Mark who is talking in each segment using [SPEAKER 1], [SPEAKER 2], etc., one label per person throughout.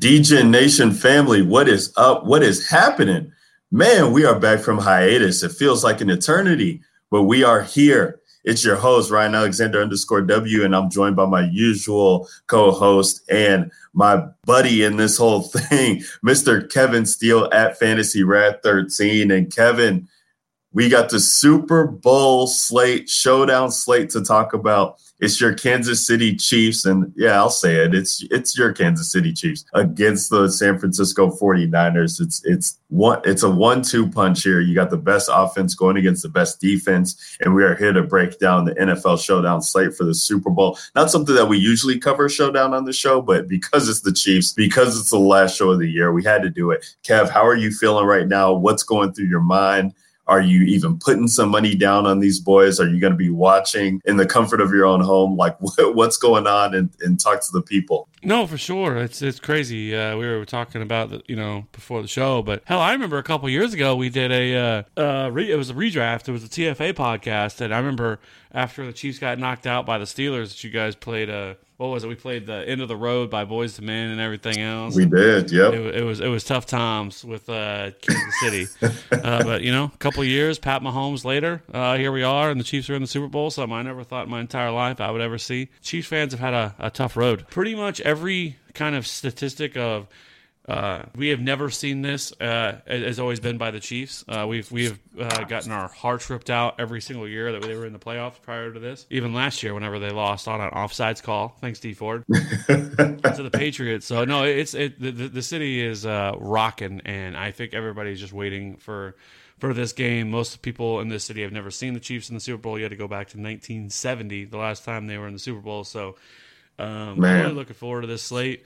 [SPEAKER 1] DegeNation family, what is up? What is happening? Man, we are back from hiatus. It feels like an eternity, but we are here. It's your host, Ryan Alexander underscore W, and I'm joined by my usual co host and my buddy in this whole thing, Mr. Kevin Steele at Fantasy Wrath 13. And Kevin, we got the Super Bowl slate, showdown slate to talk about. It's your Kansas City Chiefs, and yeah, I'll say it. It's it's your Kansas City Chiefs against the San Francisco 49ers. It's it's one it's a one-two punch here. You got the best offense going against the best defense, and we are here to break down the NFL showdown slate for the Super Bowl. Not something that we usually cover showdown on the show, but because it's the Chiefs, because it's the last show of the year, we had to do it. Kev, how are you feeling right now? What's going through your mind? Are you even putting some money down on these boys? Are you going to be watching in the comfort of your own home? Like, what, what's going on? And, and talk to the people.
[SPEAKER 2] No, for sure. It's it's crazy. Uh, we were talking about the, you know before the show, but hell, I remember a couple years ago we did a uh, uh, re- it was a redraft. It was a TFA podcast, and I remember after the Chiefs got knocked out by the Steelers, that you guys played a what was it? We played the end of the road by Boyz II Men and everything else.
[SPEAKER 1] We did, yep.
[SPEAKER 2] It, it was it was tough times with uh, Kansas City, uh, but you know, a couple years, Pat Mahomes later, uh, here we are, and the Chiefs are in the Super Bowl. Something I never thought in my entire life I would ever see. Chiefs fans have had a, a tough road. Pretty much every kind of statistic of uh, we have never seen this. Uh, has always been by the Chiefs. Uh, we've we have uh, gotten our hearts ripped out every single year that they were in the playoffs prior to this. Even last year, whenever they lost on an offsides call, thanks Dee Ford to the Patriots. So no, it's it the, the city is uh, rocking, and I think everybody's just waiting for for this game. Most people in this city have never seen the Chiefs in the Super Bowl. You had to go back to 1970, the last time they were in the Super Bowl. So um,
[SPEAKER 1] Man.
[SPEAKER 2] really looking forward to this slate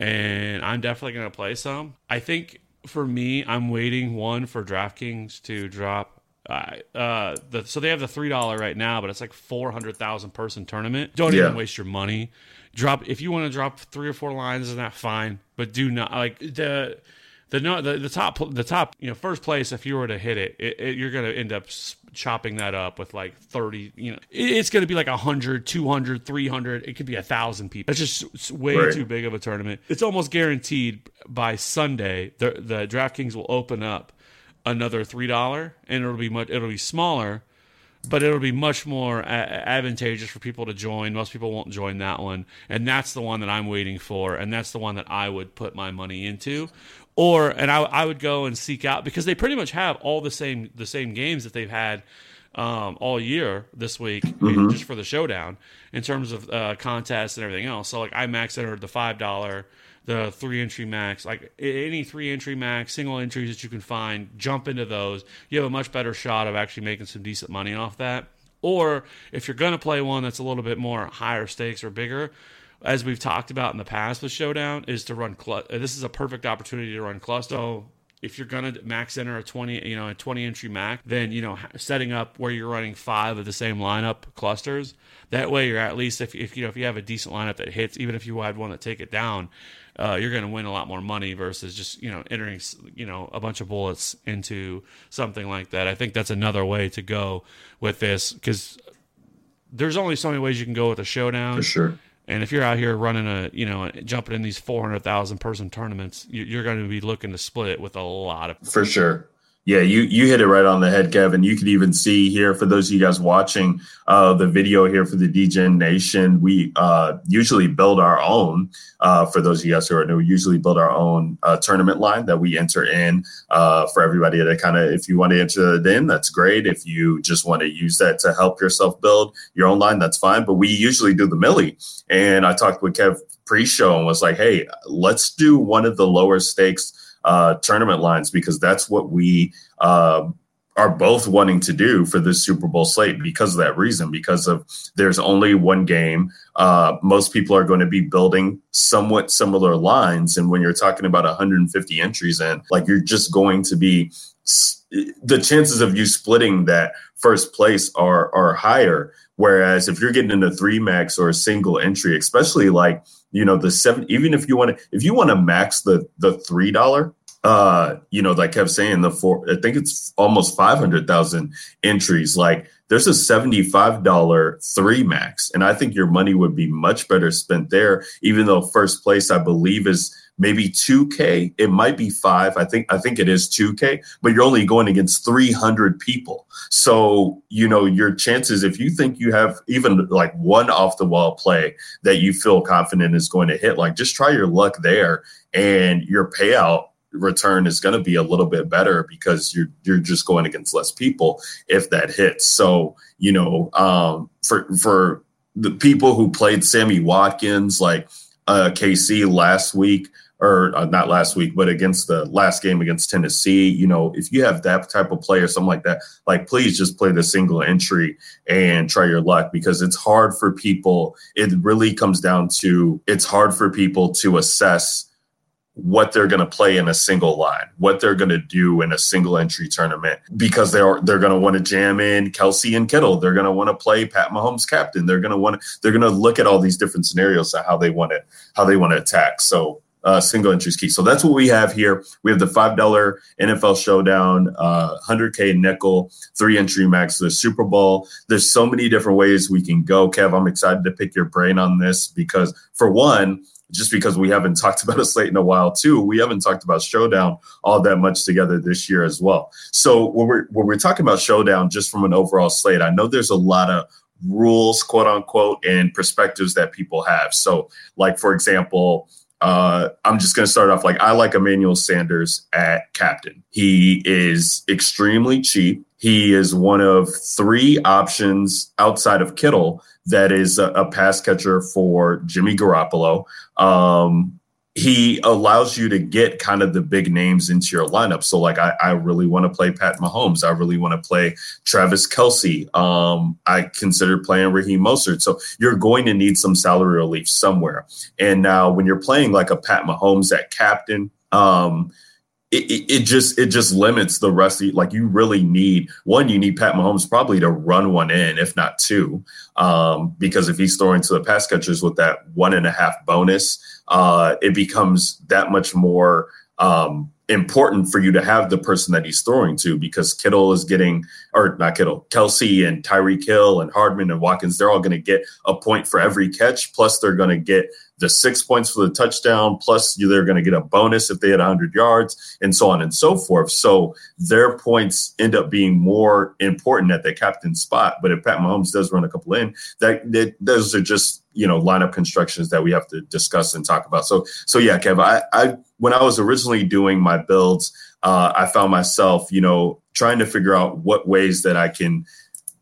[SPEAKER 2] and I'm definitely going to play some. I think for me, I'm waiting one for DraftKings to drop. Uh, uh, the so they have the three dollar right now, but it's like four hundred thousand person tournament. Don't
[SPEAKER 1] Yeah.
[SPEAKER 2] even waste your money. Drop if you want to drop three or four lines, is that fine? But do not like the the no the, the top the top you know first place. If you were to hit it, it, it you're going to end up chopping that up with like 30 you know it- it's going to be like 100 200 300 it could be a thousand people it's just way
[SPEAKER 1] Right.
[SPEAKER 2] too big of a tournament it's almost guaranteed by sunday the the draftkings will open up another three dollar and it'll be much it'll be smaller but it'll be much more a- advantageous for people to join. Most people won't join that one, and that's the one that I'm waiting for, and that's the one that I would put my money into. Or and I, I would go and seek out because they pretty much have all the same the same games that they've had um, all year this week just for the showdown in terms of uh, contests and everything else. So like I max entered the five dollar, the three entry max, like any three entry max, single entries that you can find, jump into those. You have a much better shot of actually making some decent money off that. Or if you're going to play one that's a little bit more higher stakes or bigger, as we've talked about in the past with Showdown, is to run. Cl- this is a perfect opportunity to run cluster. So if you're gonna max enter a 20 you know a 20 entry max then you know setting up where you're running five of the same lineup clusters that way you're at least if, if you know if you have a decent lineup that hits even if you had one that take it down uh, you're going to win a lot more money versus just you know entering you know a bunch of bullets into something like that i think that's another way to go with this because there's only so many ways you can go with a showdown
[SPEAKER 1] For sure.
[SPEAKER 2] And if you're out here running a, you know, jumping in these 400,000 person tournaments, you- you're going to be looking to split it with a lot of.
[SPEAKER 1] For sure. Yeah, you you hit it right on the head, Kevin. You could even see here for those of you guys watching uh, the video here for the DegeNation. We uh, usually build our own. Uh, for those of you guys who are new, we usually build our own uh, tournament line that we enter in uh, for everybody to kind of. If you want to enter it in, that's great. If you just want to use that to help yourself build your own line, that's fine. But we usually do the millie. And I talked with Kev pre-show and was like, "Hey, let's do one of the lower stakes." Uh, tournament lines because that's what we uh, are both wanting to do for this Super Bowl slate because of that reason. Because of there's only one game, uh, most people are going to be building somewhat similar lines, and when you're talking about 150 entries in, like you're just going to be the chances of you splitting that first place are are higher. Whereas if you're getting into three max or a single entry, especially like you know the seven, even if you want to if you want to max the the three dollar, uh, you know, like Kev saying the four, I think it's almost five hundred thousand entries. Like there's a seventy five dollar three max, and I think your money would be much better spent there. Even though first place, I believe is maybe 2k it might be 5 i think i think it is 2k but you're only going against 300 people. So you know your chances if you think you have even like one off the wall play that you feel confident is going to hit like just try your luck there and your payout return is going to be a little bit better because you're you're just going against less people if that hits. So you know um for for the people who played Sammy Watkins like uh KC last week or uh, not last week, but against the last game against Tennessee. You know, if you have that type of player, something like that, like please just play the single entry and try your luck because it's hard for people. It really comes down to it's hard for people to assess what they're going to play in a single line, what they're going to do in a single entry tournament, because they're they're going to want to jam in Kelce and Kittle. They're going to want to play Pat Mahomes captain. They're going to want they're going to look at all these different scenarios of how they want to how they want to attack. So uh, single entry is key. So that's what we have here. We have the five dollar NFL Showdown, uh, hundred K nickel, three entry max, the Super Bowl. There's so many different ways we can go. Kev, I'm excited to pick your brain on this because, for one, just because we haven't talked about a slate in a while, too, we haven't talked about Showdown all that much together this year as well. So when we're when we're talking about Showdown, just from an overall slate, I know there's a lot of rules, quote unquote, and perspectives that people have. So, like for example uh, I'm just going to start off like I like Emmanuel Sanders at captain. He is extremely cheap. He is one of three options outside of Kittle that is a, a pass catcher for Jimmy Garoppolo. Um, he allows you to get kind of the big names into your lineup. So, like, I, I really want to play Pat Mahomes. I really want to play Travis Kelce. Um, I consider playing Raheem Mostert. So, you're going to need some salary relief somewhere. And now, when you're playing like a Pat Mahomes at captain, um, it, it, just it just limits the rest of like you really need one you need Pat Mahomes probably to run one in if not two um, because if he's throwing to the pass catchers with that one and a half bonus uh, it becomes that much more um, important for you to have the person that he's throwing to because Kittle is getting, or not Kittle, Kelce and Tyreek Hill and Hardman and Watkins, they're all going to get a point for every catch. Plus, they're going to get the six points for the touchdown. Plus, they're going to get a bonus if they had 100 yards and so on and so forth. So their points end up being more important at the captain spot. But if Pat Mahomes does run a couple in, that, that those are just you know lineup constructions that we have to discuss and talk about. So so yeah, Kev, I, I when I was originally doing my builds, uh, I found myself you know trying to figure out what ways that I can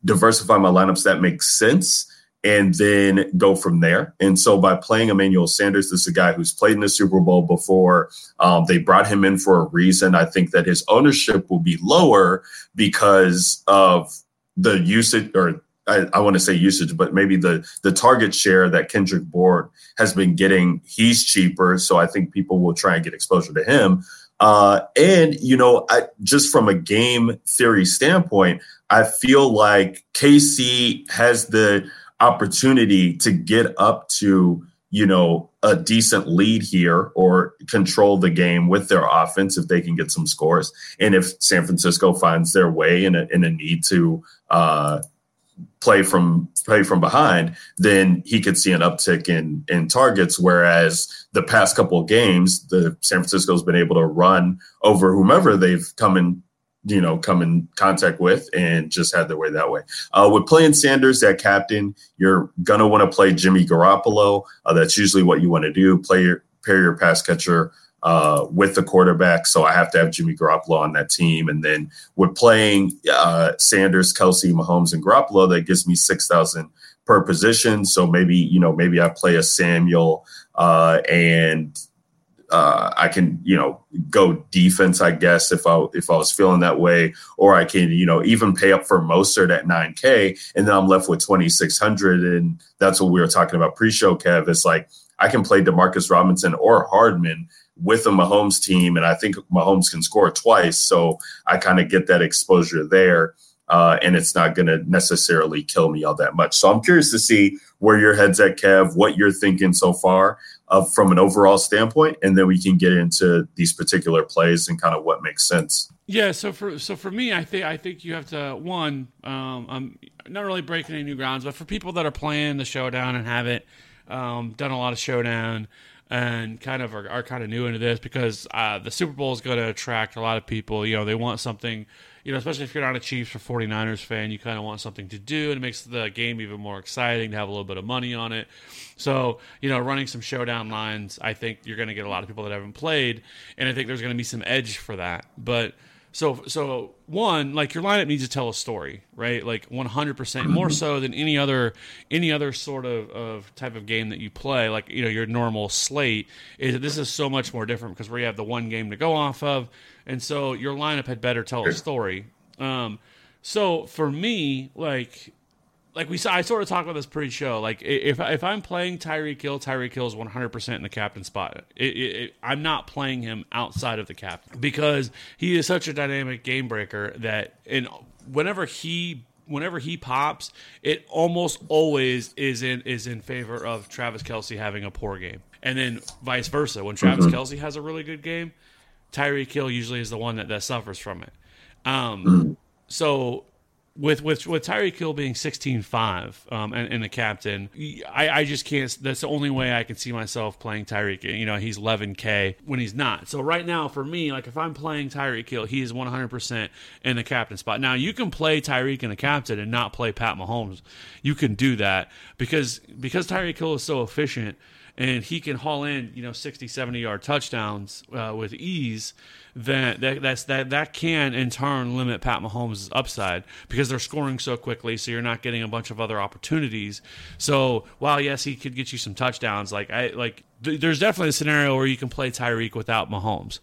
[SPEAKER 1] diversify my lineups that make sense and then go from there. And so by playing Emmanuel Sanders, this is a guy who's played in the Super Bowl before. Um, they brought him in for a reason. I think that his ownership will be lower because of the usage or I, I want to say usage, but maybe the the target share that Kendrick Bourne has been getting, he's cheaper. So I think people will try and get exposure to him. Uh, and you know, I, just from a game theory standpoint, I feel like KC has the opportunity to get up to you know a decent lead here or control the game with their offense if they can get some scores. And if san francisco finds their way in a, in a need to uh, play from play from behind then he could see an uptick in in targets. Whereas the past couple of games the san francisco's been able to run over whomever they've come in you know, come in contact with and just had their way that way. Uh, with playing Sanders at captain, you're gonna want to play Jimmy Garoppolo. Uh, that's usually what you want to do. Play your pair your pass catcher uh, with the quarterback. So I have to have Jimmy Garoppolo on that team. And then with playing uh, Sanders, Kelce, Mahomes, and Garoppolo, that gives me six thousand per position. So maybe you know maybe I play a Samuel uh, and uh, I can, you know, go defense, I guess, if I if I was feeling that way, or I can, you know, even pay up for Mostert at 9K, and then I'm left with 2,600, and that's what we were talking about pre-show, Kev. It's like I can play Demarcus Robinson or Hardman with a Mahomes team, and I think Mahomes can score twice, so I kind of get that exposure there. Uh, and it's not going to necessarily kill me all that much. So I'm curious to see where your head's at, Kev, what you're thinking so far of from an overall standpoint, and then we can get into these particular plays and kind of what makes sense.
[SPEAKER 2] Yeah, so for so for me, I think I think you have to one. Um, I'm not really breaking any new grounds, but for people that are playing the showdown and have it um, done a lot of showdown and kind of are, are kind of new into this because uh, the Super Bowl is going to attract a lot of people. You know, they want something you know, especially if you're not a Chiefs or 49ers fan, you kind of want something to do, and it makes the game even more exciting to have a little bit of money on it. So, you know, running some showdown lines, I think you're going to get a lot of people that haven't played, and I think there's going to be some edge for that. But so, so one, like your lineup needs to tell a story, right? Like 100% more so than any other any other sort of, of type of game that you play. Like you know your normal slate is this is so much more different because we have the one game to go off of and so your lineup had better tell a story. Um, so for me, like, like we saw, I sort of talked about this pre-show. Like, if if I'm playing Tyreek Hill, Tyreek Hill is 100 percent in the captain spot. It, it, it, I'm not playing him outside of the captain because he is such a dynamic game breaker that, and whenever he whenever he pops, it almost always is in is in favor of Travis Kelce having a poor game, and then vice versa. When Travis mm-hmm. Kelce has a really good game, Tyreek Hill usually is the one that, that suffers from it. Um, mm-hmm. So with with with Tyreek Hill being 16-5 um, and, and the captain, I, I just can't. That's the only way I can see myself playing Tyreek. You know, he's 11k when he's not. So right now, for me, like if I'm playing Tyreek Hill, he is 100% in the captain spot. Now you can play Tyreek in the captain and not play Pat Mahomes. You can do that because because Tyreek Hill is so efficient and he can haul in you know 60 70 yard touchdowns uh, with ease that, that that's that that can in turn limit Pat Mahomes' upside because they're scoring so quickly so you're not getting a bunch of other opportunities. So while yes he could get you some touchdowns like I like th- there's definitely a scenario where you can play Tyreek without Mahomes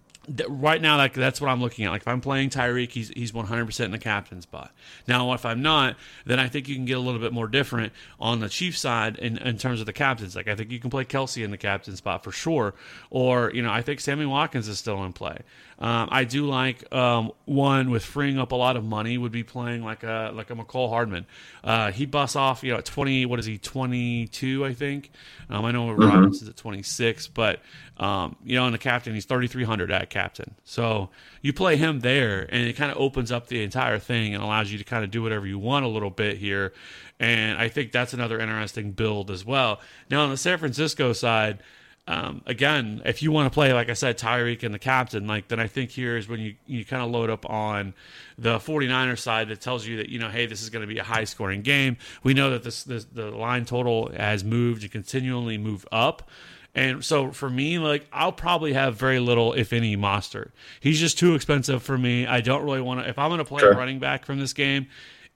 [SPEAKER 2] right now like that's what I'm looking at. Like if I'm playing Tyreek, he's he's 100% in the captain spot. Now if I'm not, then I think you can get a little bit more different on the Chief side in, in terms of the captains. Like I think you can play Kelce in the captain spot for sure. Or you know I think Sammy Watkins is still in play. Um, I do like um, one with freeing up a lot of money would be playing like a like a Mecole Hardman. Uh, he busts off you know at 20 what is he 22 I think. Um, I know mm-hmm. Robinson's at 26, but um, you know, and the captain, he's 3,300 at captain. So you play him there, and it kind of opens up the entire thing and allows you to kind of do whatever you want a little bit here. And I think that's another interesting build as well. Now, on the San Francisco side, um, again, if you want to play, like I said, Tyreek and the captain, like then I think here is when you, you kind of load up on the 49er side that tells you that, you know, hey, this is going to be a high scoring game. We know that this, this the line total has moved and continually moved up. And so for me, like I'll probably have very little, if any, Mostert. He's just too expensive for me. I don't really want to. If I'm going to play sure. a running back from this game,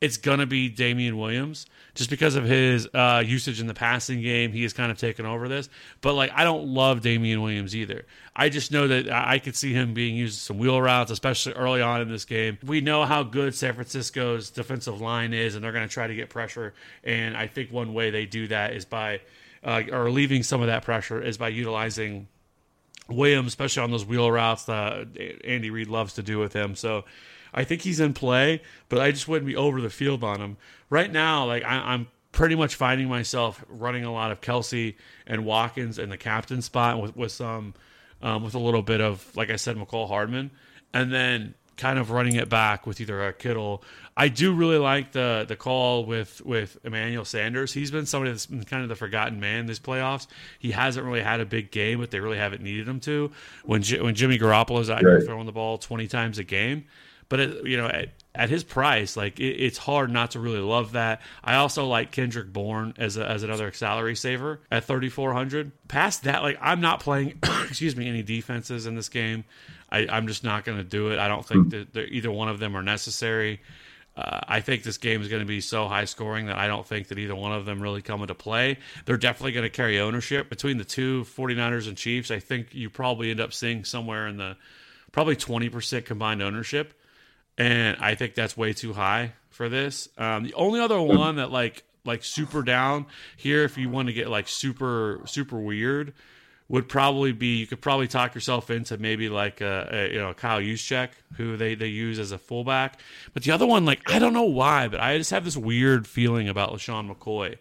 [SPEAKER 2] it's gonna be Damien Williams just because of his uh, usage in the passing game. He has kind of taken over this, but like I don't love Damien Williams either. I just know that I could see him being used some wheel routes, especially early on in this game. We know how good San Francisco's defensive line is, and they're going to try to get pressure. And I think one way they do that is by uh, or leaving some of that pressure is by utilizing Williams, especially on those wheel routes that Andy Reid loves to do with him. So I think he's in play, but I just wouldn't be over the field on him right now. Like I, am pretty much finding myself running a lot of Kelce and Watkins in the captain spot with with some um, with a little bit of like I said, Mecole Hardman, and then kind of running it back with either a Kittle. I do really like the the call with with Emmanuel Sanders. He's been somebody that's been kind of the forgotten man this playoffs. He hasn't really had a big game, but they really haven't needed him to. When when Jimmy Garoppolo's out right. here throwing the ball twenty times a game, but it, you know at, at his price, like it, it's hard not to really love that. I also like Kendrick Bourne as a, as another salary saver at thirty four hundred. Past that, like I'm not playing, excuse me, any defenses in this game. I, am just not going to do it. I don't think hmm. that either one of them are necessary. Uh, I think this game is going to be so high scoring that I don't think that either one of them really come into play. They're definitely going to carry ownership between the two 49ers and Chiefs. I think you probably end up seeing somewhere in the probably 20% combined ownership. And I think that's way too high for this. Um, the only other one that like like super down here, if you want to get like super super weird, would probably be you could probably talk yourself into maybe like a, a, you know Kyle Juszczyk, who they they use as a fullback. But the other one, like I don't know why, but I just have this weird feeling about LeSean McCoy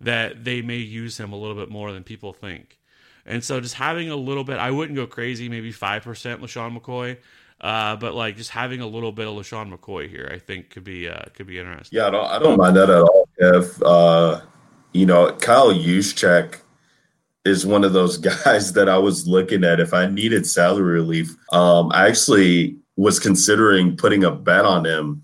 [SPEAKER 2] that they may use him a little bit more than people think. And so just having a little bit, I wouldn't go crazy, maybe five percent LeSean McCoy. Uh, but like just having a little bit of LeSean McCoy here, I think could be uh, could be interesting.
[SPEAKER 1] Yeah, I don't, I don't mind that at all. If uh, you know Kyle Juszczyk is one of those guys that I was looking at if I needed salary relief. Um, I actually was considering putting a bet on him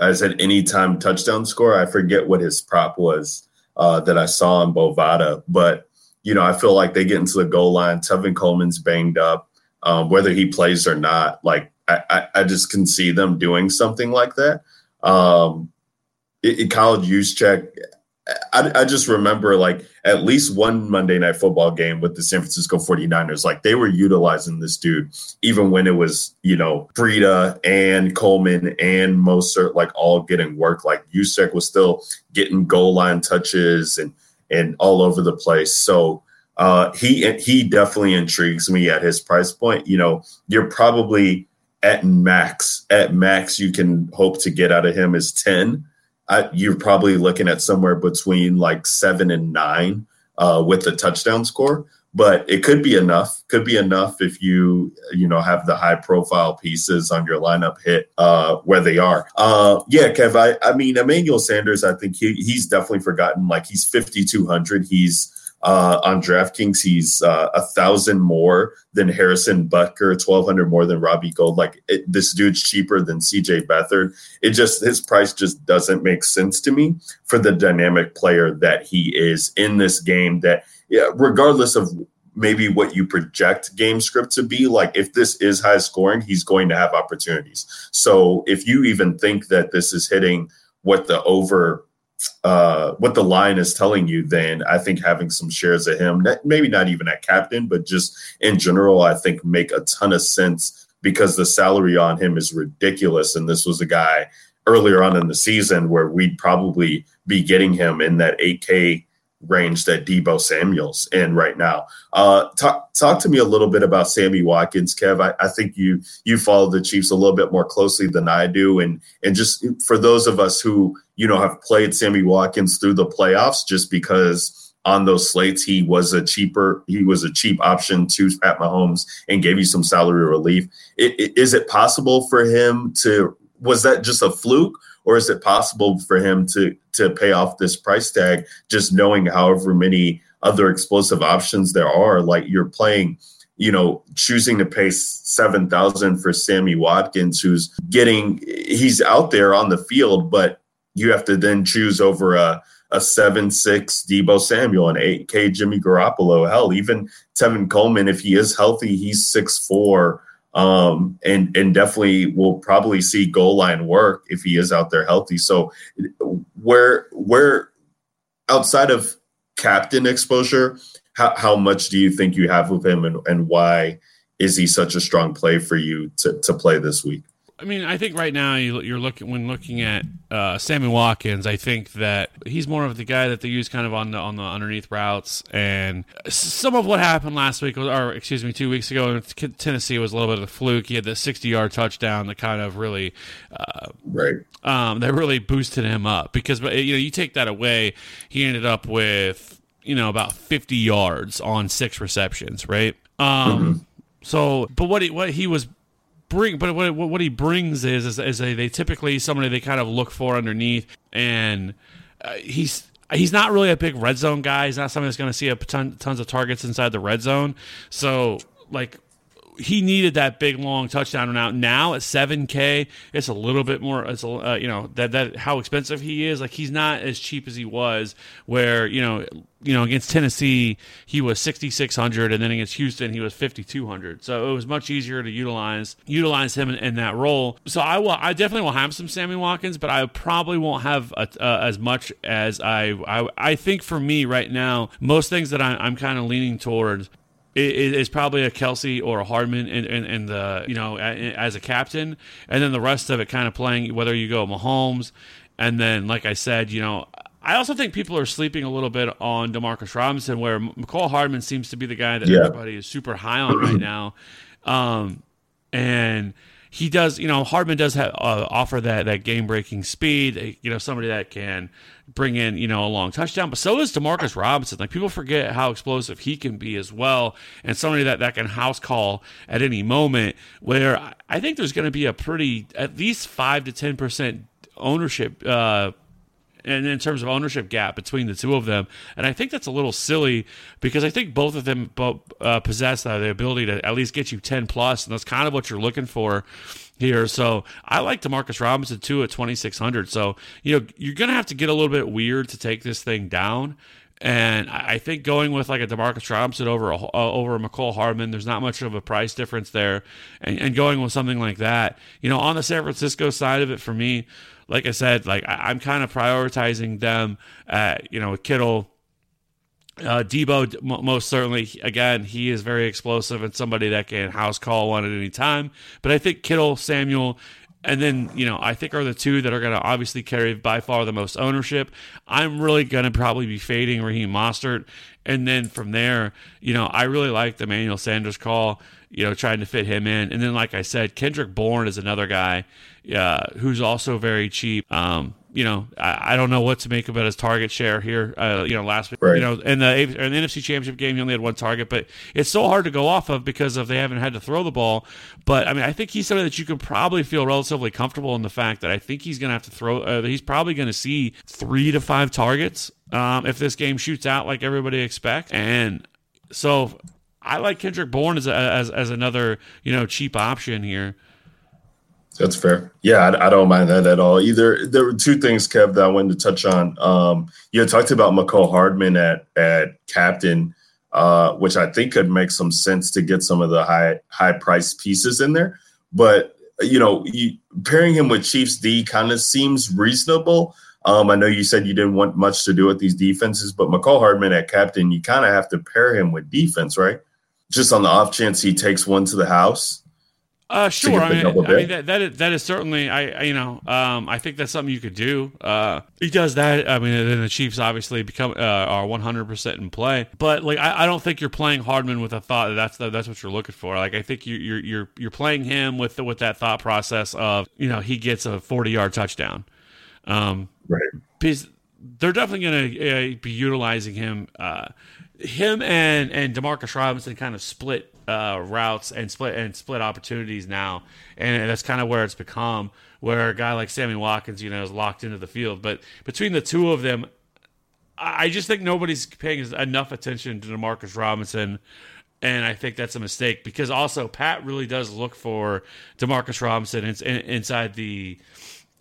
[SPEAKER 1] as an anytime touchdown score. I forget what his prop was uh, that I saw on Bovada, but you know, I feel like they get into the goal line. Tevin Coleman's banged up, um, whether he plays or not. Like I, I, I, just can see them doing something like that. Um, it, it, Kyle Juszczyk, I, I, just remember like at least one Monday night football game with the San Francisco 49ers. Like they were utilizing this dude, even when it was, you know, Breida and Coleman and Mostert, like all getting work. Like Juszczyk was still getting goal line touches and and all over the place. So uh, he he definitely intrigues me at his price point. You know, you're probably at max at max you can hope to get out of him is 10 I, you're probably looking at somewhere between like seven and nine uh, with the touchdown score. But it could be enough. Could be enough if you you know have the high profile pieces on your lineup hit uh, where they are. Uh, yeah, Kev. I, I mean Emmanuel Sanders. I think he, he's definitely forgotten. Like he's 5200. He's uh, on DraftKings, he's uh, a thousand more than Harrison Butker, twelve hundred more than Robbie Gould. Like it, this dude's cheaper than CJ Beathard. It just his price just doesn't make sense to me for the dynamic player that he is in this game. That yeah, regardless of maybe what you project game script to be like if this is high scoring he's going to have opportunities so if you even think that this is hitting what the over uh, what the line is telling you, then I think having some shares of him, maybe not even at captain, but just in general, I think make a ton of sense because the salary on him is ridiculous. And this was a guy earlier on in the season where we'd probably be getting him in that 8K range that Deebo Samuel's in right now. Uh, talk talk to me a little bit about Sammy Watkins, Kev. I, I, think you you follow the Chiefs a little bit more closely than I do, and and just for those of us who you know have played Sammy Watkins through the playoffs, just because on those slates he was a cheaper he was a cheap option to Pat Mahomes and gave you some salary relief. It, it, is it possible for him to was that just a fluke? Or is it possible for him to to pay off this price tag just knowing however many other explosive options there are like you're playing you know choosing to pay 7000 for Sammy Watkins who's getting he's out there on the field but you have to then choose over a a 7 6 Deebo Samuel, an 8K Jimmy Garoppolo. Hell, even Tevin Coleman, if he is healthy, he's 6 4 um, and and definitely will probably see goal line work if he is out there healthy. So where where outside of captain exposure, how, how much do you think you have with him, and, and why is he such a strong play for you to to play this week?
[SPEAKER 2] I mean, I think right now you, you're looking when looking at uh, Sammy Watkins. I think that he's more of the guy that they use kind of on the on the underneath routes, and some of what happened last week, or excuse me, two weeks ago in Tennessee was a little bit of a fluke. He had the 60 yard touchdown that kind of really, uh,
[SPEAKER 1] Right.
[SPEAKER 2] um, that really boosted him up because you know you take that away, he ended up with you know about 50 yards on six receptions, right? Um, so, but what he what he was bring, but what what he brings is is, is a, they typically somebody they kind of look for underneath, and uh, he's. He's not really a big red zone guy. He's not somebody that's going to see a ton, tons of targets inside the red zone. So, like, he needed that big long touchdown run out. Now at seven K, it's a little bit more. It's a, uh, you know that that how expensive he is. Like he's not as cheap as he was. Where you know you know against Tennessee he was sixty six hundred, and then against Houston he was fifty two hundred. So it was much easier to utilize utilize him in, in, that role. So I will I definitely will have some Sammy Watkins, but I probably won't have a, uh, as much as I, I I think for me right now most things that I, I'm kind of leaning towards is, is probably a Kelce or a Hardman in, in, in, the you know as a captain, and then the rest of it kind of playing whether you go Mahomes, and then like I said, you know. I also think people are sleeping a little bit on Demarcus Robinson, where Mecole Hardman seems to be the guy that
[SPEAKER 1] Yeah.
[SPEAKER 2] everybody is super high on right now, um, and he does. You know, Hardman does have, uh, offer that that game breaking speed. You know, somebody that can bring in you know a long touchdown. But so is Demarcus Robinson. Like people forget how explosive he can be as well, and somebody that that can house call at any moment. Where I- I think there's going to be a pretty at least five to ten percent ownership. Uh, and in terms of ownership gap between the two of them, and I think that's a little silly because I think both of them uh, possess uh, the ability to at least get you ten plus, and that's kind of what you're looking for here. So I like Demarcus Robinson too at twenty six hundred. So you know you're gonna have to get a little bit weird to take this thing down. And I think going with like a Demarcus Robinson over a, uh, over a Mecole Hardman, there's not much of a price difference there. And, and going with something like that, you know, on the San Francisco side of it, for me, like I said, like I, I'm kind of prioritizing them. At, you know, Kittle, uh, Deebo, most certainly, again, he is very explosive and somebody that can house call one at any time. But I think Kittle, Samuel, and then, you know, I think are the two that are going to obviously carry by far the most ownership. I'm really going to probably be fading Raheem Mostert. And then from there, you know, I really like the Manuel Sanders call, you know, trying to fit him in. And then, like I said, Kendrick Bourne is another guy uh, who's also very cheap. Um, you know, I, I don't know what to make about his target share here. Uh, you know, last week,
[SPEAKER 1] Right.
[SPEAKER 2] you know, in the in the NFC Championship game, he only had one target, but it's so hard to go off of because of they haven't had to throw the ball. But I mean, I think he's somebody that you can probably feel relatively comfortable in the fact that I think he's going to have to throw. Uh, he's probably going to see three to five targets um, if this game shoots out like everybody expects, and so. I like Kendrick Bourne as, as as another you know cheap option here.
[SPEAKER 1] That's fair. Yeah, I, I don't mind that at all either. There were two things, Kev, that I wanted to touch on. Um, you talked about Mecole Hardman at at captain, uh, which I think could make some sense to get some of the high high price pieces in there. But you know, you, pairing him with Chiefs D kind of seems reasonable. Um, I know you said you didn't want much to do with these defenses, but Mecole Hardman at captain, you kind of have to pair him with defense, right? Just on the off chance he takes one to the house.
[SPEAKER 2] Uh, sure. I mean, I mean that, that is, that is certainly I, I you know um, I think that's something you could do. Uh, he does that. I mean, then the Chiefs obviously become uh, are one hundred percent in play. But like, I, I don't think you're playing Hardman with a thought that that's the, that's what you're looking for. Like, I think you, you're you're you're playing him with the, with that thought process of you know he gets a forty yard touchdown. Um,
[SPEAKER 1] Right.
[SPEAKER 2] because they're definitely going to uh, be utilizing him. Uh, him and and Demarcus Robinson kind of split uh, routes and split and split opportunities now, and that's kind of where it's become. Where a guy like Sammy Watkins, you know, is locked into the field, but between the two of them, I just think nobody's paying enough attention to Demarcus Robinson. And I think that's a mistake because also Pat really does look for Demarcus Robinson in, in, inside the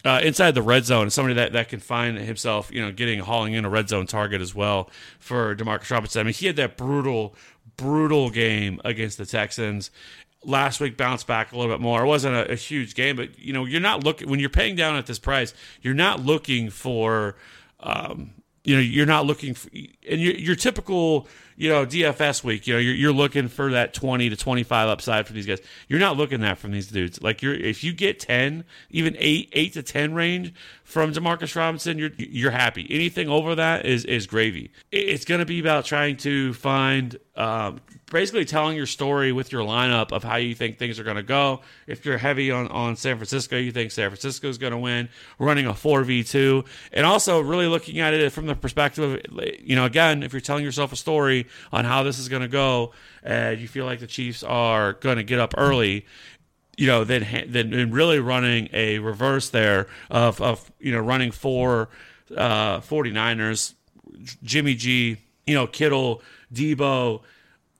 [SPEAKER 2] uh, inside the red zone, somebody that, that can find himself, you know, getting hauling in a red zone target as well for Demarcus Robinson. I mean, he had that brutal, brutal game against the Texans. Last week bounced back a little bit more. It wasn't a, a huge game, but you know, you're not looking when you're paying down at this price. You're not looking for, um, you know, you're not looking for, and your, your typical, you know, DFS week, you know, you're, you're looking for that 20 to 25 upside from these guys. You're not looking that from these dudes. Like you're, if you get 10, even eight, eight to 10 range from Demarcus Robinson, you're, you're happy. Anything over that is, is gravy. It's going to be about trying to find, um, basically telling your story with your lineup of how you think things are going to go. If you're heavy on, on San Francisco, you think San Francisco is going to win, running a 4v2, and also really looking at it from the perspective of, you know, again, if you're telling yourself a story on how this is going to go, and you feel like the Chiefs are going to get up early, you know, then then really running a reverse there of, of you know running four uh, 49ers, Jimmy G, you know, Kittle, Deebo,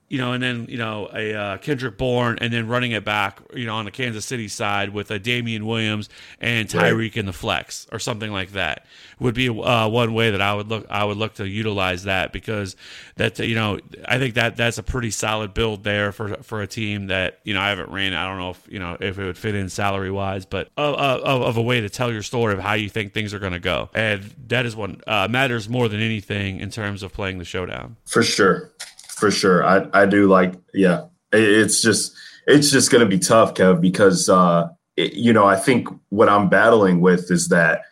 [SPEAKER 2] you know, and then you know a uh, Kendrick Bourne, and then running it back, you know, on the Kansas City side with a Damien Williams and Tyreek in the flex or something like that would be uh, one way that I would look. I would look to utilize that because that you know I think that that's a pretty solid build there for for a team that you know I haven't ran. I don't know if you know if it would fit in salary wise, but of, of, of a way to tell your story of how you think things are going to go, and that is what uh, matters more than anything in terms of playing the showdown.
[SPEAKER 1] For sure for sure. I I do like yeah. It's just it's just going to be tough, Kev, because uh, it, you know I think what I'm battling with is that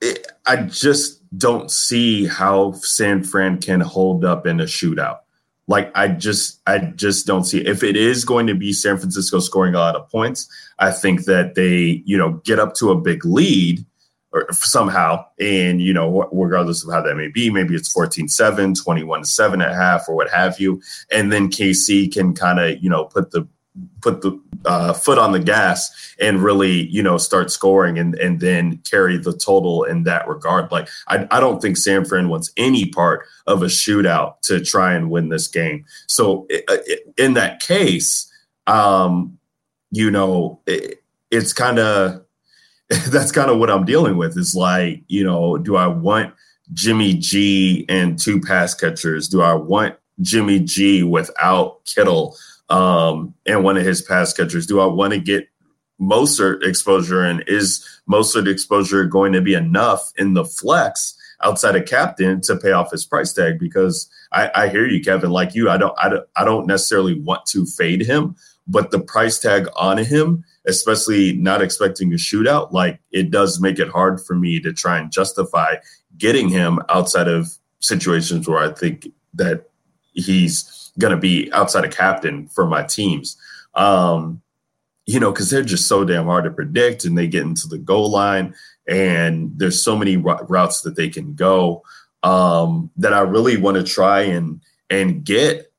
[SPEAKER 1] it, I just don't see how San Fran can hold up in a shootout. Like I just I just don't see if it is going to be San Francisco scoring a lot of points. I think that they you know get up to a big lead or somehow. And, you know, regardless of how that may be, maybe it's 14 7, 21 7 at half, or what have you. And then KC can kind of, you know, put the put the uh, foot on the gas and really you know start scoring and and then carry the total in that regard like I, I don't think san fran wants any part of a shootout to try and win this game so in that case um you know it, it's kind of that's kind of what I'm dealing with. Is like, you know, do I want Jimmy G and two pass catchers? Do I want Jimmy G without Kittle um, and one of his pass catchers? Do I want to get Mostert exposure? And is Mostert exposure going to be enough in the flex outside of captain to pay off his price tag? Because I, I hear you, Kevin. Like you, I don't, I don't, I don't necessarily want to fade him, but the price tag on him especially not expecting a shootout, like it does make it hard for me to try and justify getting him outside of situations where I think that he's going to be outside of captain for my teams. Um, you know, because they're just so damn hard to predict and they get into the goal line and there's so many routes that they can go um, that I really want to try and and get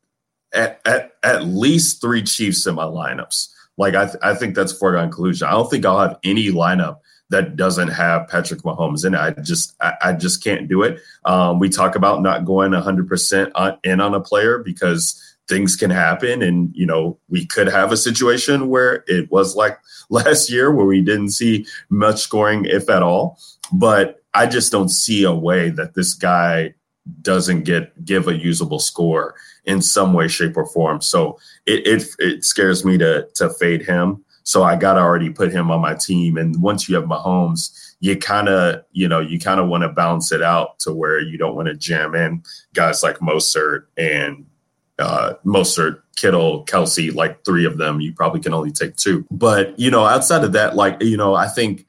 [SPEAKER 1] at, at, at least three Chiefs in my lineups. Like I, th- I think that's foregone conclusion. I don't think I'll have any lineup that doesn't have Patrick Mahomes in it. I just, I, I just can't do it. Um, we talk about not going 100% on, in on a player because things can happen, and you know we could have a situation where it was like last year where we didn't see much scoring, if at all. But I just don't see a way that this guy doesn't get give a usable score in some way, shape, or form. So it it, it scares me to to fade him. So I got to already put him on my team. And once you have Mahomes, you kind of you know you kind of want to balance it out to where you don't want to jam in guys like Mostert and uh, Mostert, Kittle, Kelce, like three of them. You probably can only take two. But you know, outside of that, like you know, I think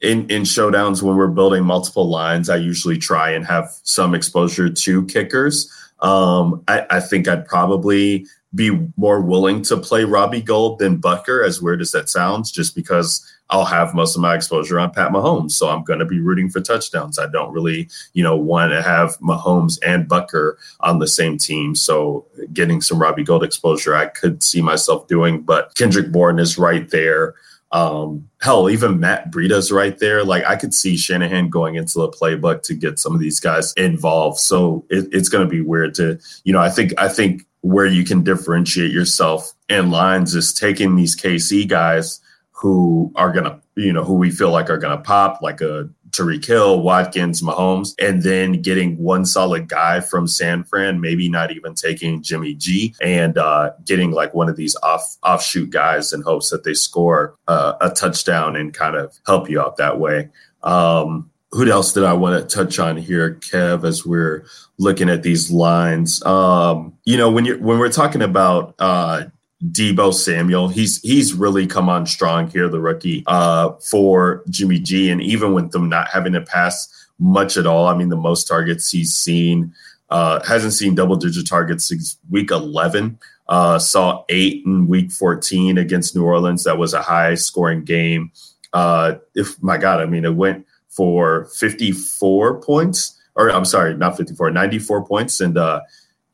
[SPEAKER 1] in in showdowns when we're building multiple lines, I usually try and have some exposure to kickers. Um, I, I, think I'd probably be more willing to play Robbie Gould than Butker, as weird as that sounds, just because I'll have most of my exposure on Pat Mahomes. So I'm going to be rooting for touchdowns. I don't really, you know, want to have Mahomes and Butker on the same team. So getting some Robbie Gould exposure, I could see myself doing, but Kendrick Bourne is right there. Um, hell, even Matt Breida's right there. Like I could see Shanahan going into the playbook to get some of these guys involved. So it, it's going to be weird to, you know, I think, I think where you can differentiate yourself in lines is taking these KC guys who are going to, you know, who we feel like are going to pop, like a Tyreek Hill, Watkins, Mahomes, and then getting one solid guy from San Fran, maybe not even taking Jimmy G, and uh, getting like one of these off offshoot guys in hopes that they score uh, a touchdown and kind of help you out that way. Um, who else did I want to touch on here, Kev, as we're looking at these lines? Um, you know, when you when we're talking about uh, Deebo Samuel, he's he's really come on strong here, the rookie uh, for Jimmy G, and even with them not having to pass much at all. I mean, the most targets he's seen uh, hasn't seen double digit targets since week eleven. Uh, saw eight in week 14 against New Orleans. That was a high scoring game. Uh, if my God, I mean, it went for 54 points, or I'm sorry, not 54, 94 points. And uh,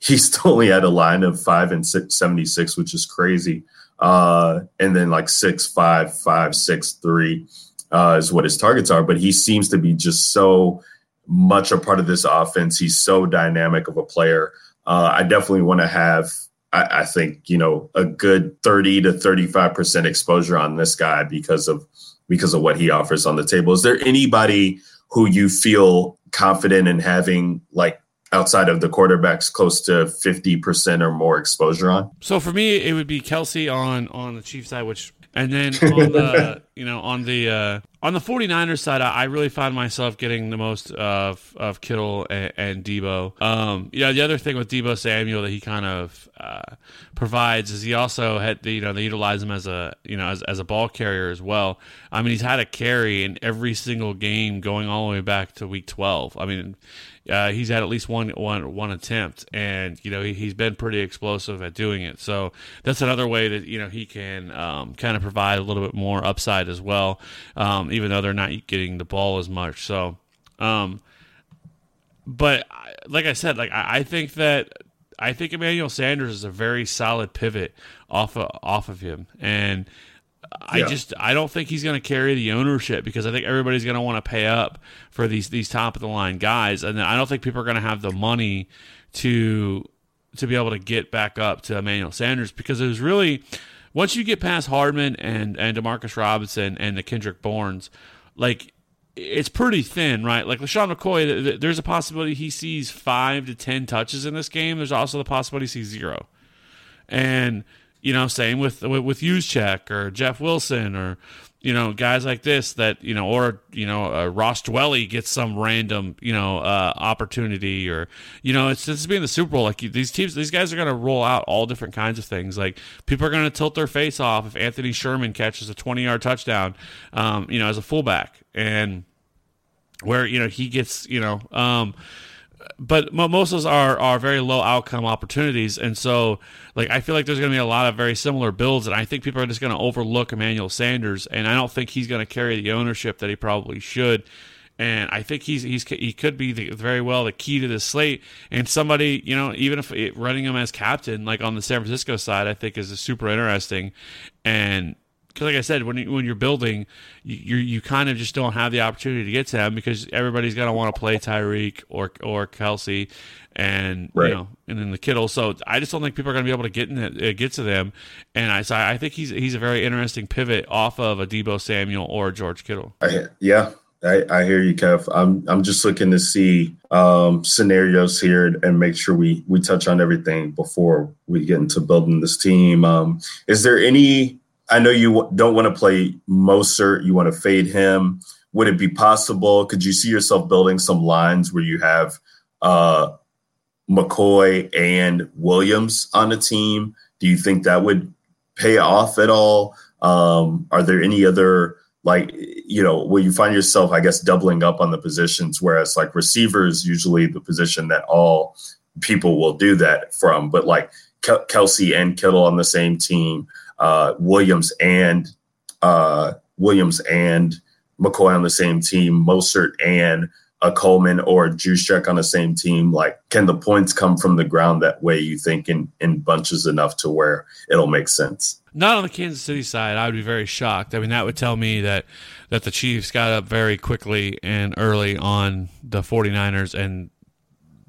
[SPEAKER 1] he still only had a line of five and six, 76, which is crazy. Uh, and then like six, five, five, six, three uh, is what his targets are. But he seems to be just so much a part of this offense. He's so dynamic of a player. Uh, I definitely want to have I, I think you know a good thirty to thirty five percent exposure on this guy because of because of what he offers on the table. Is there anybody who you feel confident in having like outside of the quarterbacks close to 50% or more exposure on?
[SPEAKER 2] So for me, it would be Kelce on on the Chiefs side, which and then on the you know on the uh, on the 49ers side, I, I really found myself getting the most of of Kittle and, and Deebo. Um, you know, the other thing with Deebo Samuel that he kind of uh, provides is he also had the, you know they utilize him as a you know as, as a ball carrier as well. I mean, he's had a carry in every single game going all the way back to week 12. I mean, uh, he's had at least one one one attempt, and you know he, has been pretty explosive at doing it. So that's another way that you know he can um, kind of provide a little bit more upside as well, um, even though they're not getting the ball as much. So, um, but like I said, like I, I think that I think Emmanuel Sanders is a very solid pivot off of, off of him, and I yeah. just I don't think he's going to carry the ownership because I think everybody's going to want to pay up for these these top of the line guys, and I don't think people are going to have the money to to be able to get back up to Emmanuel Sanders because it was really once you get past Hardman and and Demarcus Robinson and the Kendrick Bournes, like it's pretty thin, right? Like LeSean McCoy, there's a possibility he sees five to ten touches in this game. There's also the possibility he sees zero, and you know, same with with, Juszczyk or Jeff Wilson or you know guys like this that you know or you know uh, Ross Dwelley gets some random you know uh, opportunity or you know it's just being the Super Bowl. Like these teams these guys are going to roll out all different kinds of things. Like people are going to tilt their face off if Anthony Sherman catches a 20 yard touchdown um, you know as a fullback. And where you know he gets you know um, but most of those are are very low outcome opportunities, and so like I feel like there's going to be a lot of very similar builds, and I think people are just going to overlook Emmanuel Sanders, and I don't think he's going to carry the ownership that he probably should. And I think he's he's he could be the, very well the key to this slate. And somebody you know even if it, running him as captain, like on the San Francisco side, I think is super interesting. And because like I said, when you, when you're building, you you kind of just don't have the opportunity to get to them because everybody's gonna want to play Tyreek or or Kelce, and right. you know, and then the Kittle. So I just don't think people are gonna be able to get in it, uh, get to them. And I so I think he's he's a very interesting pivot off of a Deebo Samuel or George Kittle.
[SPEAKER 1] I, yeah, I, I, hear you, Kev. I'm I'm just looking to see um, scenarios here and make sure we we touch on everything before we get into building this team. Um, is there any I know you don't want to play Mostert. You want to fade him. Would it be possible? Could you see yourself building some lines where you have uh, McCoy and Williams on the team? Do you think that would pay off at all? Um, are there any other like you know where you find yourself, I guess, doubling up on the positions? Whereas like receivers usually the position that all people will do that from, but like Kelce and Kittle on the same team uh, Williams and uh, Williams and McCoy on the same team, Mostert and a Coleman or Juszczyk on the same team. Like, can the points come from the ground that way? You think in in bunches enough to where it'll make sense?
[SPEAKER 2] Not on the Kansas City side. I would be very shocked. I mean, that would tell me that that the Chiefs got up very quickly and early on the 49ers and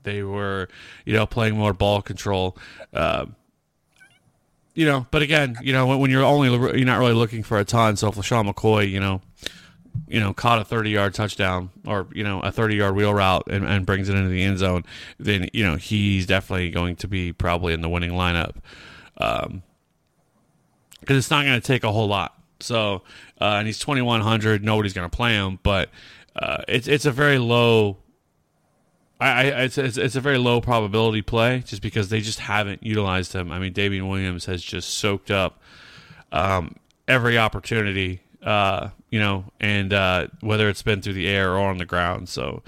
[SPEAKER 2] they were, you know, playing more ball control. Uh, you know, but again, you know, when, you're only you're not really looking for a ton. So if LeSean McCoy, you know, you know, caught a 30 yard touchdown or you know a 30 yard wheel route and, and brings it into the end zone, then you know he's definitely going to be probably in the winning lineup. Um, because it's not going to take a whole lot. So, uh, and he's 2100. Nobody's going to play him, but uh, it's it's a very low. I, I it's, it's it's a very low probability play just because they just haven't utilized him. I mean, Damien Williams has just soaked up um, every opportunity, uh, you know, and uh, whether it's been through the air or on the ground. So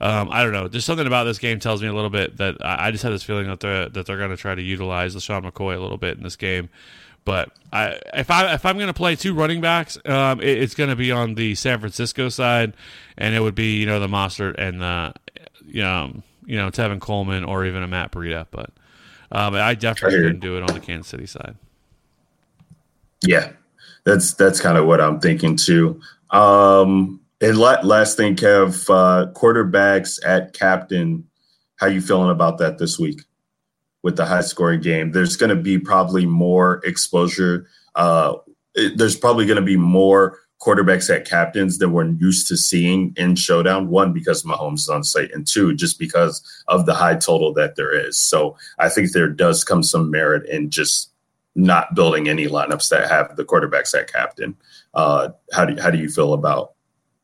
[SPEAKER 2] um, I don't know. There's something about this game tells me a little bit that I, I just have this feeling that they're that they're going to try to utilize LeSean McCoy a little bit in this game. But I, if I if I'm going to play two running backs, um, it, it's going to be on the San Francisco side, and it would be you know the Mostert and the you know, you know Tevin Coleman or even a Matt Breida. But um, I definitely couldn't do it on the Kansas City side.
[SPEAKER 1] Yeah, that's that's kind of what I'm thinking too. Um, and la- last thing, Kev, uh, quarterbacks at captain. How you feeling about that this week with the high scoring game? There's going to be probably more exposure. Uh, it- there's probably going to be more quarterbacks at captains that we're used to seeing in showdown. One because Mahomes is on site, and two just because of the high total that there is. So I think there does come some merit in just not building any lineups that have the quarterbacks at captain. Uh, how do how do you feel about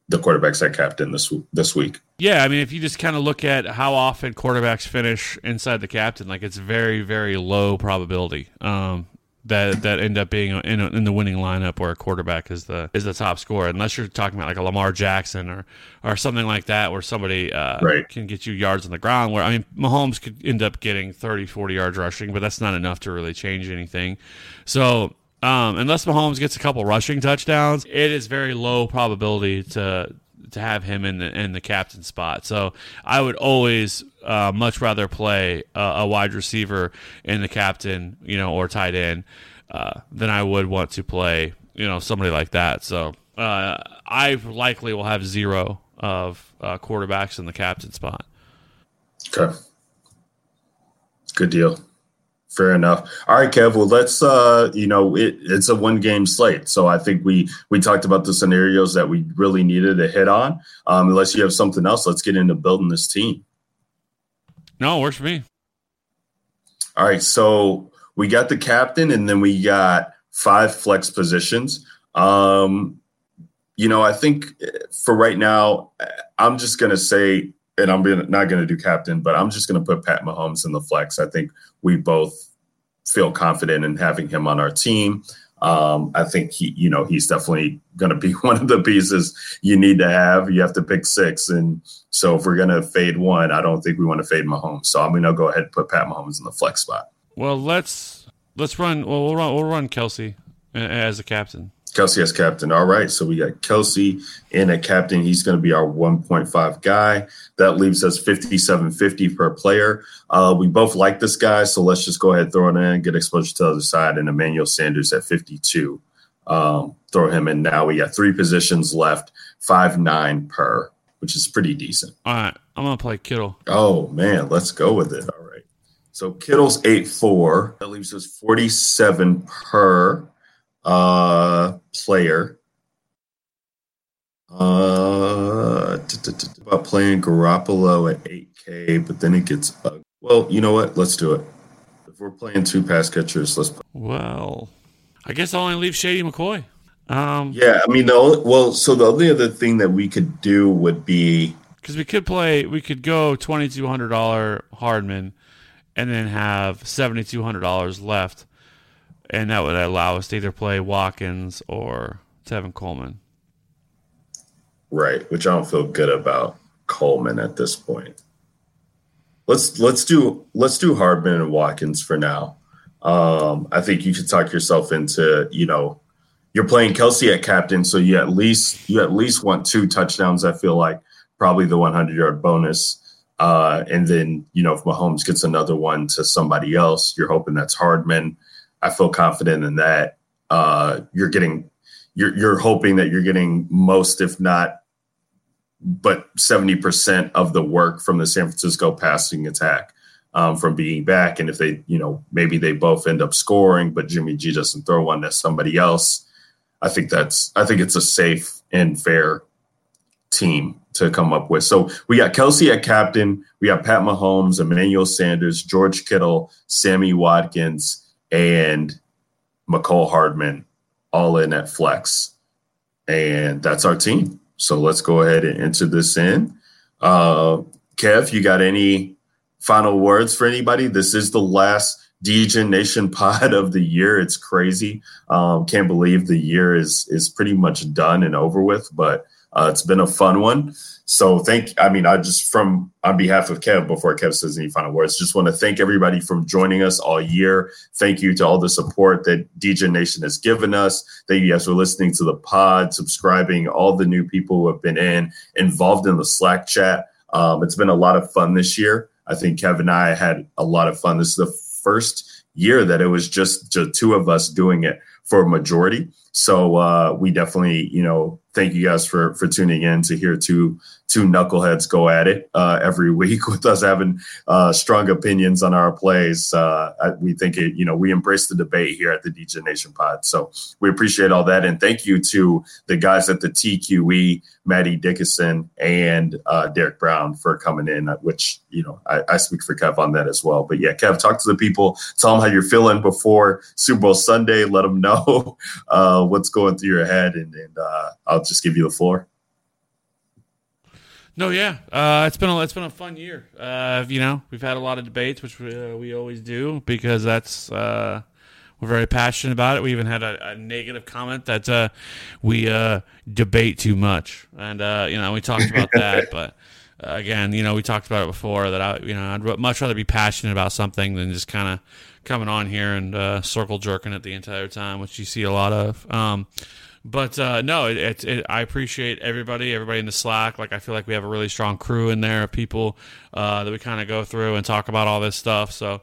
[SPEAKER 1] the quarterbacks at captain this this week?
[SPEAKER 2] Yeah, I mean, if you just kind of look at how often quarterbacks finish inside the captain, like it's very, very low probability um, that that end up being in, a, in the winning lineup where a quarterback is the is the top scorer, unless you're talking about like a Lamar Jackson or or something like that, where somebody uh,
[SPEAKER 1] Right.
[SPEAKER 2] can get you yards on the ground. Where I mean, Mahomes could end up getting 30, 40 yards rushing, but that's not enough to really change anything. So um, unless Mahomes gets a couple rushing touchdowns, it is very low probability to to have him in the in the captain spot. So I would always uh, much rather play a, a wide receiver in the captain, you know, or tight end, uh, than I would want to play, you know, somebody like that. So uh, I likely will have zero of uh, quarterbacks in the captain spot.
[SPEAKER 1] Okay, good deal. Fair enough. All right, Kev. Well, let's. Uh, you know, it, it's a one game slate, so I think we we talked about the scenarios that we really needed to hit on. Um, unless you have something else, let's get into building this team.
[SPEAKER 2] No, works for me.
[SPEAKER 1] All right, so we got the captain, and then we got five flex positions. Um, you know, I think eh, for right now, eh, I'm just gonna say, and I'm gonna, not gonna do captain, but I'm just gonna put Pat Mahomes in the flex. I think we both feel confident in having him on our team. Um, I think he, you know, he's definitely going to be one of the pieces you need to have. You have to pick six, and so if we're going to fade one, I don't think we want to fade Mahomes. So I'm going to go ahead and put Pat Mahomes in the flex spot.
[SPEAKER 2] Well, let's let's run. Well, we'll run. We'll run Kelce as a captain.
[SPEAKER 1] Kelce as captain. All right, so we got Kelce in at captain. He's going to be our 1.5 guy. That leaves us 57.50 per player. Uh, we both like this guy, so let's just go ahead and throw it in, get exposure to the other side, and Emmanuel Sanders at 52. Um, throw him in now. We got three positions left, five nine per, which is pretty decent.
[SPEAKER 2] All right, I'm gonna play Kittle.
[SPEAKER 1] Oh man, let's go with it. All right. So Kittle's eight four. That leaves us forty seven per uh player. Uh, about playing Garoppolo at eight K, but then it gets ugly. Well, you know what? Let's do it. If we're playing two pass catchers, let's.
[SPEAKER 2] Well, I guess I'll only leave Shady McCoy. Um,
[SPEAKER 1] Yeah, I mean, the only, well, so the only other thing that we could do would be
[SPEAKER 2] because we could play, we could go twenty two hundred dollar Hardman, and then have seventy two hundred dollars left, and that would allow us to either play Watkins or Tevin Coleman.
[SPEAKER 1] Right, which I don't feel good about Coleman at this point. Let's let's do let's do Hardman and Watkins for now. Um, I think you could talk yourself into you know you're playing Kelce at captain, so you at least you at least want two touchdowns. I feel like probably the 100 yard bonus, uh, and then you know if Mahomes gets another one to somebody else, you're hoping that's Hardman. I feel confident in that. Uh, you're getting you're you're hoping that you're getting most, if not, but seventy percent of the work from the San Francisco passing attack um, from being back. And if they, you know, maybe they both end up scoring, but Jimmy G doesn't throw one to somebody else. I think that's I think it's a safe and fair team to come up with. So we got Kelce at captain, we got Pat Mahomes, Emmanuel Sanders, George Kittle, Sammy Watkins, and Mecole Hardman all in at flex. And that's our team. So let's go ahead and enter this in. Uh, Kev, you got any final words for anybody? This is the last DegeNation pod of the year. It's crazy. Um, can't believe the year is is pretty much done and over with, but uh, it's been a fun one. So thank. I mean, I just from on behalf of Kev, before Kev says any final words, just want to thank everybody from joining us all year. Thank you to all the support that DegeNation has given us. Thank you guys for listening to the pod, subscribing, all the new people who have been in involved in the Slack chat. Um, it's been a lot of fun this year. I think Kev and I had a lot of fun. This is the first year that it was just the two of us doing it for a majority. So uh, we definitely, you know, thank you guys for for tuning in to hear two two knuckleheads go at it uh, every week with us having uh, strong opinions on our plays. Uh, we think it, you know, we embrace the debate here at the DegeNation Pod. So we appreciate all that, and thank you to the guys at the TQE, Maddie Dickason and uh, Derek Brown for coming in. Which you know, I, I, speak for Kev on that as well. But yeah, Kev, talk to the people, tell them how you're feeling before Super Bowl Sunday. Let them know uh, what's going through your head, and, and uh, I'll just give you the floor.
[SPEAKER 2] No, yeah, uh, it's been a it's been a fun year. Uh, you know, we've had a lot of debates, which we, uh, we always do because that's uh, we're very passionate about it. We even had a, a negative comment that uh, we uh, debate too much, and you know, we talked about that. But again, you know, we talked about it before that I you know I'd much rather be passionate about something than just kind of coming on here and circle jerking it the entire time, which you see a lot of. Um, but uh, no, it, it, it, I appreciate everybody, everybody in the Slack. Like I feel like we have a really strong crew in there of people uh, that we kind of go through and talk about all this stuff. So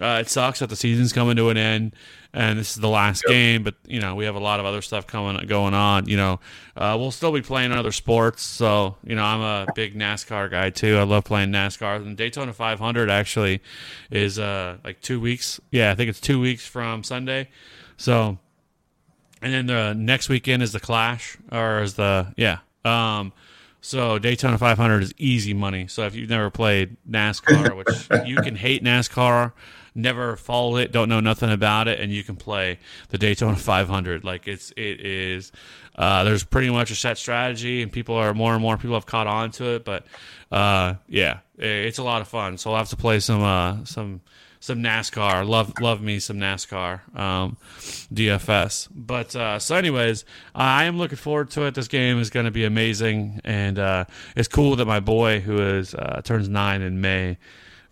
[SPEAKER 2] uh, it sucks that the season's coming to an end, and this is the last yep. game. But you know we have a lot of other stuff coming going on. You know uh, we'll still be playing other sports. So you know I'm a big NASCAR guy too. I love playing NASCAR. And Daytona 500 actually is uh, like two weeks. Yeah, I think it's two weeks from Sunday. So and then the next weekend is the Clash, or is the yeah. Um, so Daytona 500 is easy money. So if you've never played NASCAR, which you can hate NASCAR, never followed it, don't know nothing about it, and you can play the Daytona 500. Like it's it is. Uh, there's pretty much a set strategy, and people are more and more people have caught on to it. But uh, yeah, it's a lot of fun. So I'll have to play some uh, some some NASCAR. Love love me some NASCAR um, DFS. But uh, so, anyways, I am looking forward to it. This game is going to be amazing, and uh, it's cool that my boy, who is uh, turns nine in May.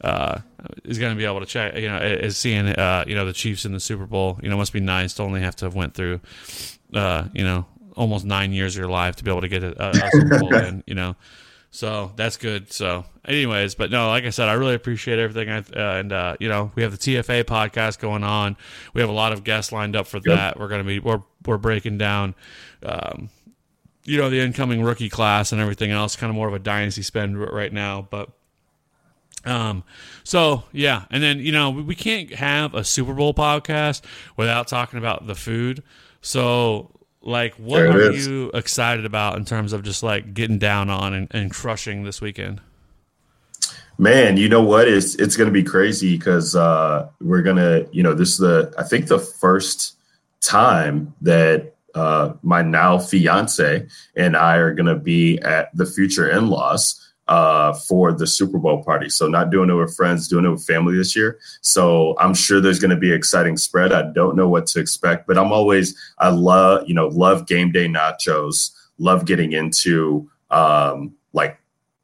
[SPEAKER 2] Uh, is going to be able to check, you know, is seeing, uh, you know, the Chiefs in the Super Bowl. You know, must be nice to only have to have went through, uh, you know, almost nine years of your life to be able to get a, a Super Bowl in, you know. So that's good. So, anyways, but no, like I said, I really appreciate everything. I, uh, and uh, you know, we have the TFA podcast going on. We have a lot of guests lined up for yep. that. We're gonna be we're we're breaking down, um, you know, the incoming rookie class and everything else. Kind of more of a dynasty spend right now, but. Um, so yeah, and then you know we can't have a Super Bowl podcast without talking about the food. So like, what are is. you excited about in terms of just like getting down on and, and crushing this weekend?
[SPEAKER 1] Man, you know what? It's it's going to be crazy because uh, we're gonna, you know, this is the I think the first time that uh, my now fiance and I are going to be at the future in laws uh, for the Super Bowl party. So not doing it with friends, doing it with family this year. So I'm sure there's going to be an exciting spread. I don't know what to expect, but I'm always I love you know love game day nachos. Love getting into um, like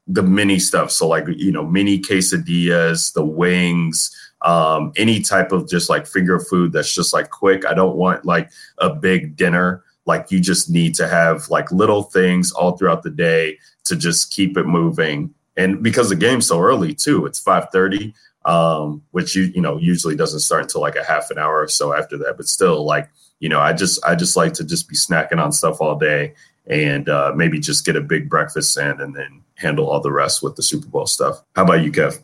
[SPEAKER 1] the mini stuff. So like you know mini quesadillas, the wings. Um, any type of just like finger food that's just like quick. I don't want like a big dinner like you just need to have like little things all throughout the day to just keep it moving. And because the game's so early too, it's 5:30, um, which you you know usually doesn't start until like a half an hour or so after that. But still, like you know, I just I just like to just be snacking on stuff all day and uh, maybe just get a big breakfast in and then handle all the rest with the Super Bowl stuff. How about you, Kev?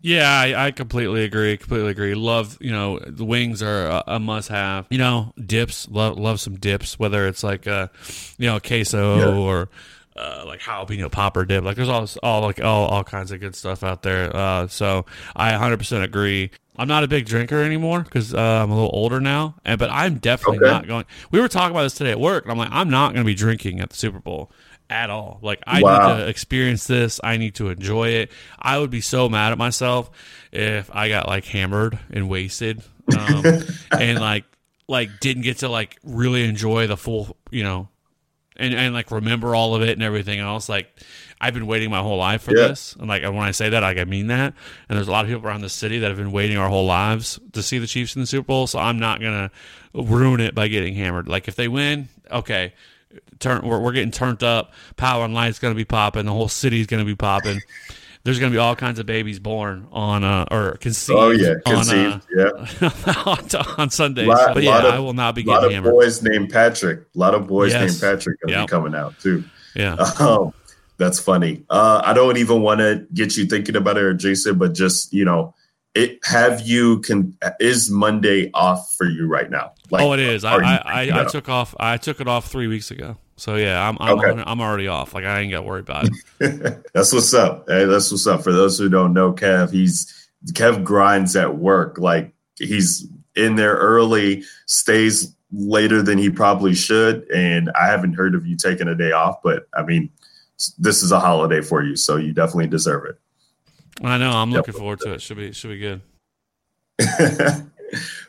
[SPEAKER 2] Yeah, I, I, completely agree. Completely agree. Love, you know, the wings are a, a must-have. You know, dips. Love, love some dips. Whether it's like a, you know, queso yeah. or uh, like jalapeno popper dip. Like there's all all like all all kinds of good stuff out there. Uh, so I 100% agree. I'm not a big drinker anymore because uh, I'm a little older now, and but I'm definitely okay. not going. We were talking about this today at work, and I'm like, I'm not going to be drinking at the Super Bowl at all. Like I
[SPEAKER 1] Wow.
[SPEAKER 2] need to experience this. I need to enjoy it. I would be so mad at myself if I got like hammered and wasted, um, and like like didn't get to like really enjoy the full, you know, and and like remember all of it and everything else. Like I've been waiting my whole life for
[SPEAKER 1] Yeah.
[SPEAKER 2] this, and like when I say that, like I mean that. And there's a lot of people around the city that have been waiting our whole lives to see the Chiefs in the Super Bowl. So I'm not gonna ruin it by getting hammered. Like if they win, okay. Turn, we're, we're getting turned up. Power and light's going to be popping. The whole city's going to be popping. There's going to be all kinds of babies born on uh, or conceived.
[SPEAKER 1] Oh yeah,
[SPEAKER 2] on,
[SPEAKER 1] conceived. yeah.
[SPEAKER 2] uh, on, on Sundays.
[SPEAKER 1] Lot-
[SPEAKER 2] but yeah,
[SPEAKER 1] of-
[SPEAKER 2] I will not be getting hammered.
[SPEAKER 1] A lot of
[SPEAKER 2] hammered.
[SPEAKER 1] boys named Patrick. A lot of boys
[SPEAKER 2] Yes.
[SPEAKER 1] named Patrick gonna
[SPEAKER 2] Yep.
[SPEAKER 1] be coming out too.
[SPEAKER 2] Yeah.
[SPEAKER 1] Um, that's funny. Uh, I don't even want to get you thinking about it Jason, but just you know, it have you can is Monday off for you right now? Like,
[SPEAKER 2] oh, it is. I I, I, I took off. I took it off three weeks ago. So yeah, I'm I'm,
[SPEAKER 1] Okay.
[SPEAKER 2] I'm already off. Like I ain't got to worry about it.
[SPEAKER 1] That's what's up. Hey, that's what's up. For those who don't know, Kev, he's Kev grinds at work. Like he's in there early, stays later than he probably should. And I haven't heard of you taking a day off, but I mean, this is a holiday for you, so you definitely deserve it.
[SPEAKER 2] I know. I'm
[SPEAKER 1] Yep.
[SPEAKER 2] looking forward to it. Should be should be good.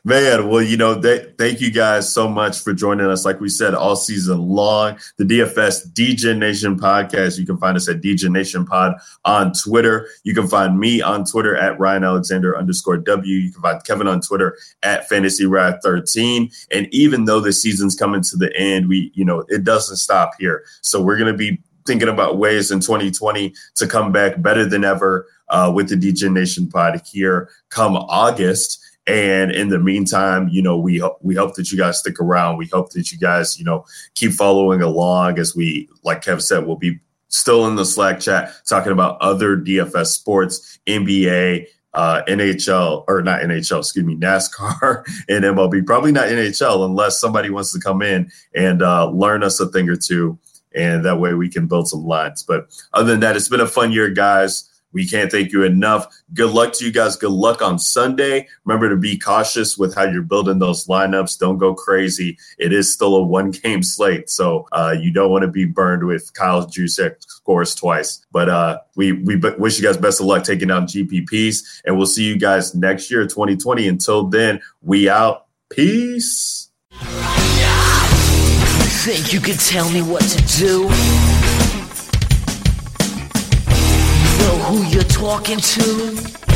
[SPEAKER 1] Man, well, you know, th- thank you guys so much for joining us. Like we said, all season long, the DFS DegeNation podcast. You can find us at DegeNation Pod on Twitter. You can find me on Twitter at Ryan Alexander underscore W. You can find Kevin on Twitter at Fantasy Wrath 13. And even though the season's coming to the end, we, you know, it doesn't stop here. So we're going to be thinking about ways in 2020 to come back better than ever uh, with the DegeNation Pod here come August. And in the meantime, you know, we we hope that you guys stick around. We hope that you guys, you know, keep following along as we, like Kev said, we'll be still in the Slack chat talking about other DFS sports, NBA, uh, NHL, or not NHL, excuse me, NASCAR and MLB. Probably not NHL unless somebody wants to come in and uh, learn us a thing or two. And that way we can build some lines. But other than that, it's been a fun year, guys. We can't thank you enough. Good luck to you guys. Good luck on Sunday. Remember to be cautious with how you're building those lineups. Don't go crazy. It is still a one game slate. So uh, you don't want to be burned with Kyle Juszczyk scores twice. But uh, we, we wish you guys best of luck taking down GPPs. And we'll see you guys next year, 2020. Until then, we out. Peace.
[SPEAKER 3] Think you can tell me what to do? Who you're talking to?